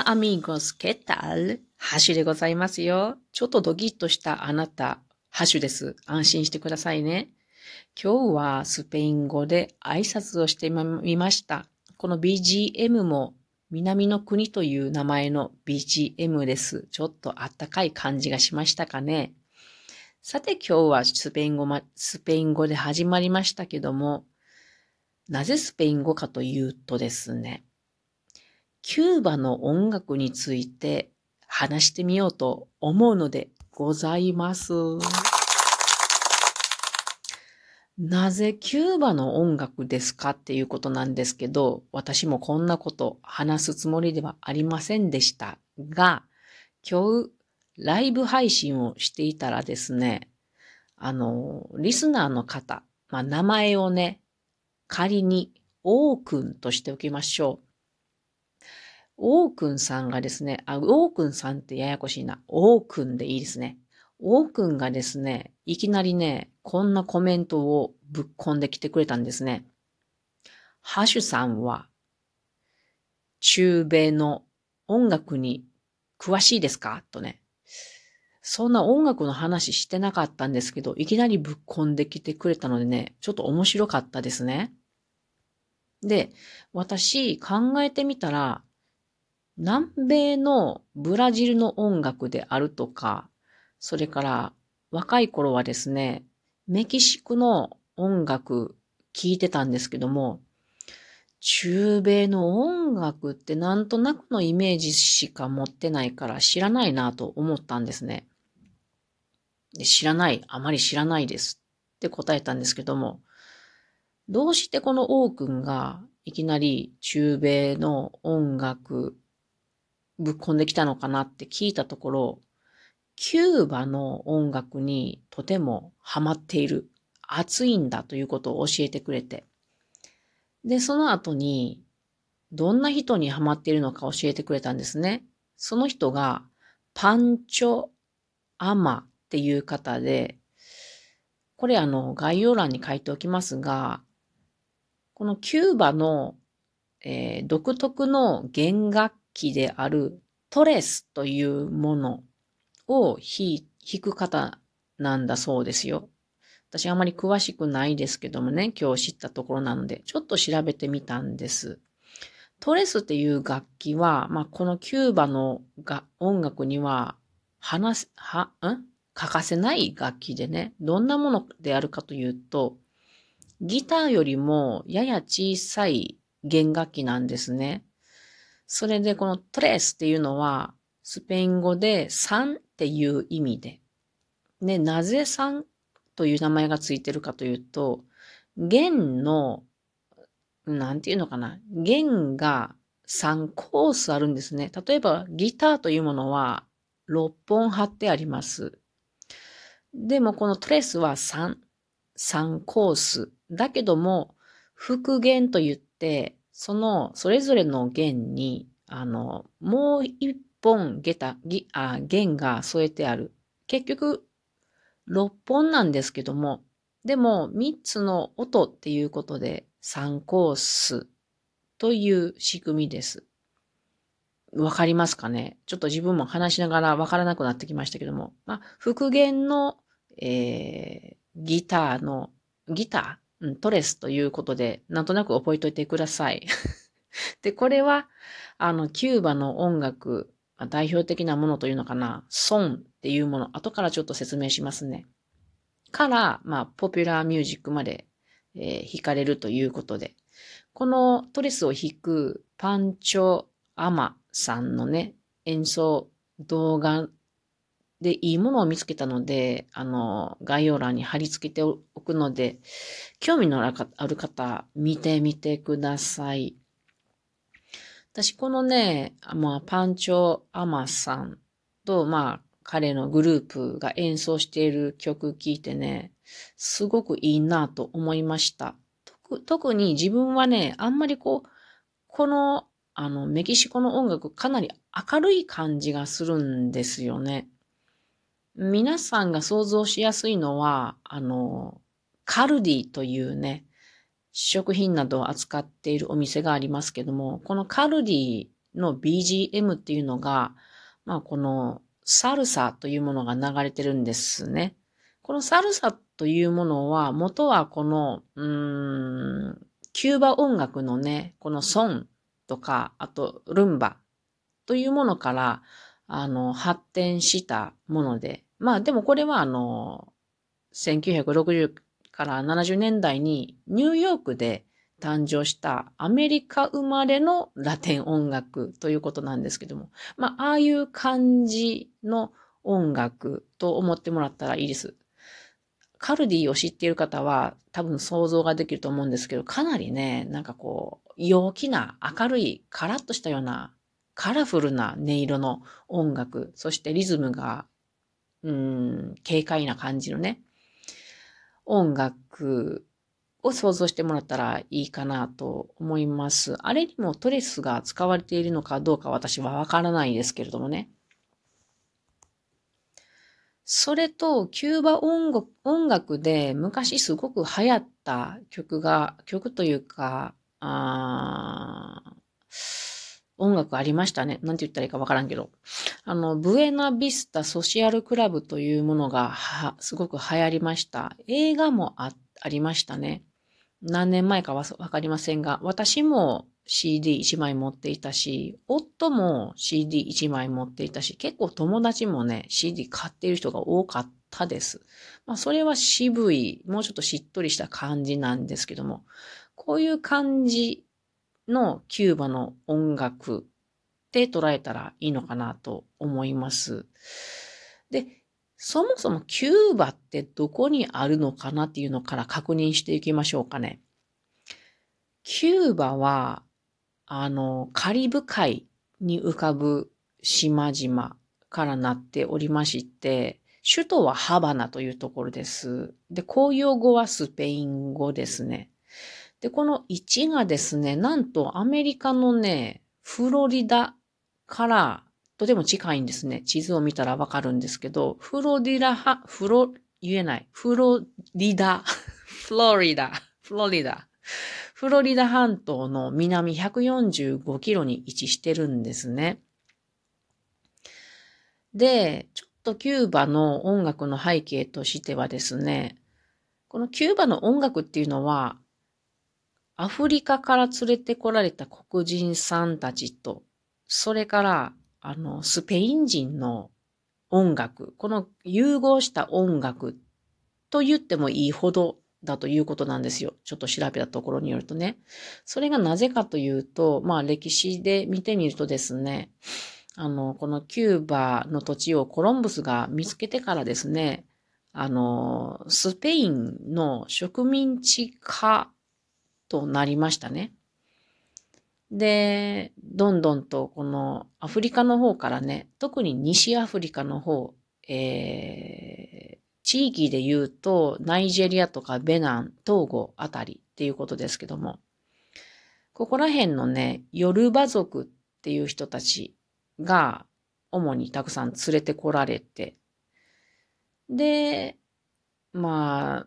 Hola amigos, ¿qué tal? ハッシュでございますよ。ちょっとドキッとしたあなた、ハッシュです。安心してくださいね。今日はスペイン語で挨拶をしてみました。この BGM も南の国という名前の BGM です。ちょっとあったかい感じがしましたかね。さて今日はスペイン語、ま、スペイン語で始まりましたけども、なぜスペイン語かというとですね、キューバの音楽について話してみようと思うのでございます。なぜキューバの音楽ですかっていうことなんですけど、私もこんなこと話すつもりではありませんでしたが、今日ライブ配信をしていたらですね、あの、リスナーの方、まあ、名前をね、仮に、オーくんとしておきましょう。オーくんさんがですね、あ、オーくんさんってややこしいな。オーくんでいいですね。オーくんがですね、いきなりね、こんなコメントをぶっ込んできてくれたんですね。ハシュさんは、中米の音楽に詳しいですか？とね。そんな音楽の話してなかったんですけど、いきなりぶっ込んできてくれたのでね、ちょっと面白かったですね。で、私考えてみたら、南米のブラジルの音楽であるとか、それから若い頃はですね、メキシコの音楽聴いてたんですけども、中米の音楽ってなんとなくのイメージしか持ってないから知らないなと思ったんですね。で知らない、あまり知らないですって答えたんですけども、どうしてこの王くんがいきなり中米の音楽ぶっ込んできたのかなって聞いたところ、キューバの音楽にとてもハマっている、熱いんだということを教えてくれて。で、その後に、どんな人にハマっているのか教えてくれたんですね。その人が、パンチョ・アマっていう方で、これあの概要欄に書いておきますが、このキューバの、えー、独特の弦楽器であるトレスというものを弾く方なんだそうですよ。私あまり詳しくないですけどもね、今日知ったところなので、ちょっと調べてみたんです。トレスっていう楽器は、まあ、このキューバのが音楽には、話す、は、ん？欠かせない楽器でね、どんなものであるかというと、ギターよりもやや小さい弦楽器なんですね。それでこのトレスっていうのは、スペイン語で3っていう意味で。ね、なぜ3という名前がついてるかというと、弦の、なんていうのかな、弦が3コースあるんですね。例えばギターというものは6本貼ってあります。でもこのトレスは3、3コース。だけども、復弦と言って、その、それぞれの弦に、あの、もう一本下駄、あ弦が添えてある。結局、6本なんですけども、でも3つの音っていうことで3コースという仕組みです。わかりますかね？ちょっと自分も話しながらわからなくなってきましたけども、まあ、復元の、えー、ギターの、ギター？うん、トレスということで、なんとなく覚えといてください。で、これは、あの、キューバの音楽、代表的なものというのかな、ソンっていうもの、後からちょっと説明しますね。から、まあ、ポピュラーミュージックまで、えー、弾かれるということで、このトレスを弾くパンチョ・アマさんのね、演奏動画で、いいものを見つけたので、あの、概要欄に貼り付けておくので、興味のある方、見てみてください。私、このね、まあ、パンチョ・アマさんと、まあ、彼のグループが演奏している曲聴いてね、すごくいいなと思いました。特に自分はね、あんまりこう、この、あの、メキシコの音楽かなり明るい感じがするんですよね。皆さんが想像しやすいのは、あの、カルディというね、食品などを扱っているお店がありますけども、このカルディの BGM っていうのが、まあこのサルサというものが流れてるんですね。このサルサというものは、元はこの、うーん、キューバ音楽のね、このソンとか、あとルンバというものから、あの、発展したもので、まあでもこれはあの、1960から70年代にニューヨークで誕生したアメリカ生まれのラテン音楽ということなんですけども、まあ、ああいう感じの音楽と思ってもらったらいいです。カルディを知っている方は多分想像ができると思うんですけど、かなりね、なんかこう、陽気な明るいカラッとしたようなカラフルな音色の音楽、そしてリズムが、うん、軽快な感じのね、音楽を想像してもらったらいいかなと思います。あれにもトレスが使われているのかどうか私はわからないですけれどもね。それと、キューバ音楽で昔すごく流行った曲が、曲というか、あ音楽ありましたね。なんて言ったらいいかわからんけど。あの、ブエナビスタソシアルクラブというものがすごく流行りました。映画もありましたね。何年前かはわかりませんが、私も CD1 枚持っていたし、夫も CD1 枚持っていたし、結構友達もね、CD 買っている人が多かったです。まあ、それは渋い、もうちょっとしっとりした感じなんですけども、こういう感じのキューバの音楽って捉えたらいいのかなと思います。で、そもそもキューバってどこにあるのかなっていうのから確認していきましょうかね。キューバは、あの、カリブ海に浮かぶ島々からなっておりまして、首都はハバナというところです。で、公用語はスペイン語ですね。で、この1がですね、なんとアメリカのね、フロリダからとても近いんですね。地図を見たらわかるんですけど、フロリダは、フロ、言えない。フロリダ、フロリダ、フロリダ。フロリダ半島の南145キロに位置してるんですね。で、ちょっとキューバの音楽の背景としてはですね、このキューバの音楽っていうのは、アフリカから連れてこられた黒人さんたちと、それからあの、スペイン人の音楽、この融合した音楽と言ってもいいほどだということなんですよ。ちょっと調べたところによるとね。それがなぜかというと、まあ歴史で見てみるとですね、あの、このキューバの土地をコロンブスが見つけてからですね、あの、スペインの植民地化となりましたね。で、どんどんとこのアフリカの方からね、特に西アフリカの方、えー、地域で言うと、ナイジェリアとかベナン、トーゴあたりっていうことですけども、ここら辺のね、ヨルバ族っていう人たちが主にたくさん連れてこられて、で、まあ、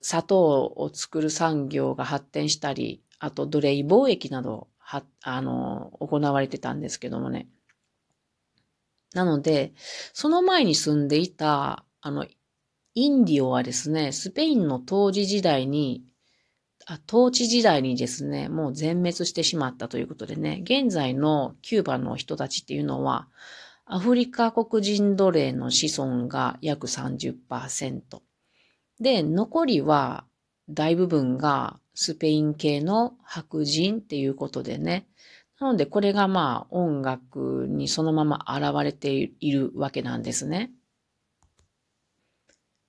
砂糖を作る産業が発展したり、あと奴隷貿易などは、あの、行われてたんですけどもね。なので、その前に住んでいた、あの、インディオはですね、スペインの統治時代に、あ統治時代にですね、もう全滅してしまったということでね、現在のキューバの人たちっていうのは、アフリカ黒人奴隷の子孫が約30%。で、残りは大部分がスペイン系の白人っていうことでね。なのでこれがまあ音楽にそのまま現れているわけなんですね。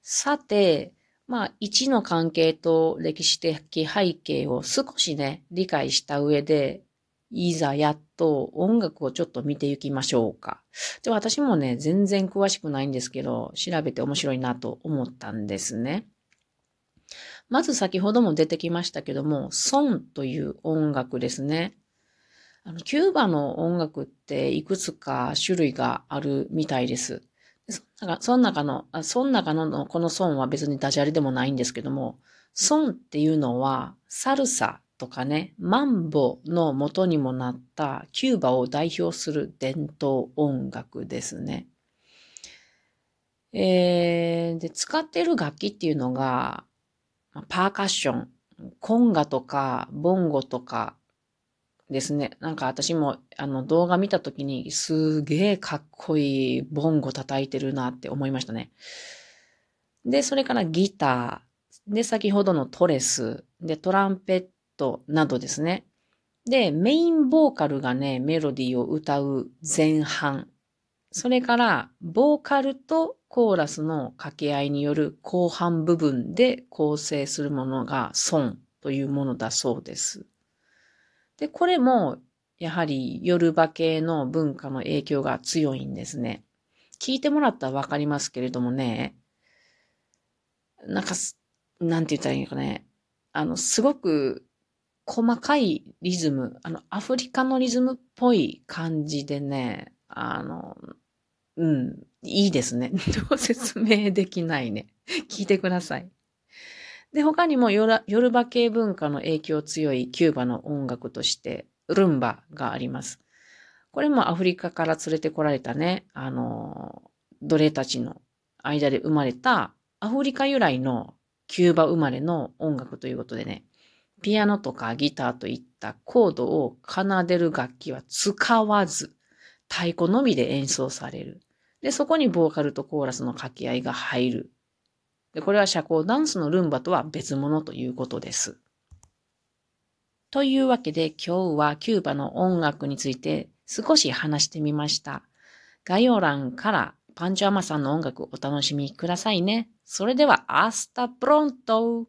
さて、まあ一の関係と歴史的背景を少しね、理解した上で、いざやっと音楽をちょっと見ていきましょうか。で私もね、全然詳しくないんですけど、調べて面白いなと思ったんですね。まず先ほども出てきましたけども、ソンという音楽ですね。あの、キューバの音楽っていくつか種類があるみたいです。その中の、その中のこのソンは別にダジャレでもないんですけども、ソンっていうのはサルサとかね、マンボの元にもなったキューバを代表する伝統音楽ですね。えー、で、使ってる楽器っていうのが、パーカッション、コンガとか、ボンゴとかですね。なんか私もあの動画見たときにすげえかっこいいボンゴ叩いてるなって思いましたね。で、それからギター、で、先ほどのトレス、で、トランペットなどですね。で、メインボーカルがね、メロディーを歌う前半。それから、ボーカルとコーラスの掛け合いによる後半部分で構成するものがソというものだそうです。で、これも、やはり夜バ系の文化の影響が強いんですね。聞いてもらったらわかりますけれどもね、なんか、なんて言ったらいいのかね。あの、すごく細かいリズム、あの、アフリカのリズムっぽい感じでね、あの、うん、いいですね。どう説明できないね。聞いてください。で、他にもヨルバ系文化の影響強いキューバの音楽として、ルンバがあります。これもアフリカから連れてこられたね、あの、奴隷たちの間で生まれたアフリカ由来のキューバ生まれの音楽ということでね、ピアノとかギターといったコードを奏でる楽器は使わず、太鼓のみで演奏される。で、そこにボーカルとコーラスの掛け合いが入る。で、これは社交ダンスのルンバとは別物ということです。というわけで今日はキューバの音楽について少し話してみました。概要欄からパンチョアマさんの音楽お楽しみくださいね。それでは、 Hasta pronto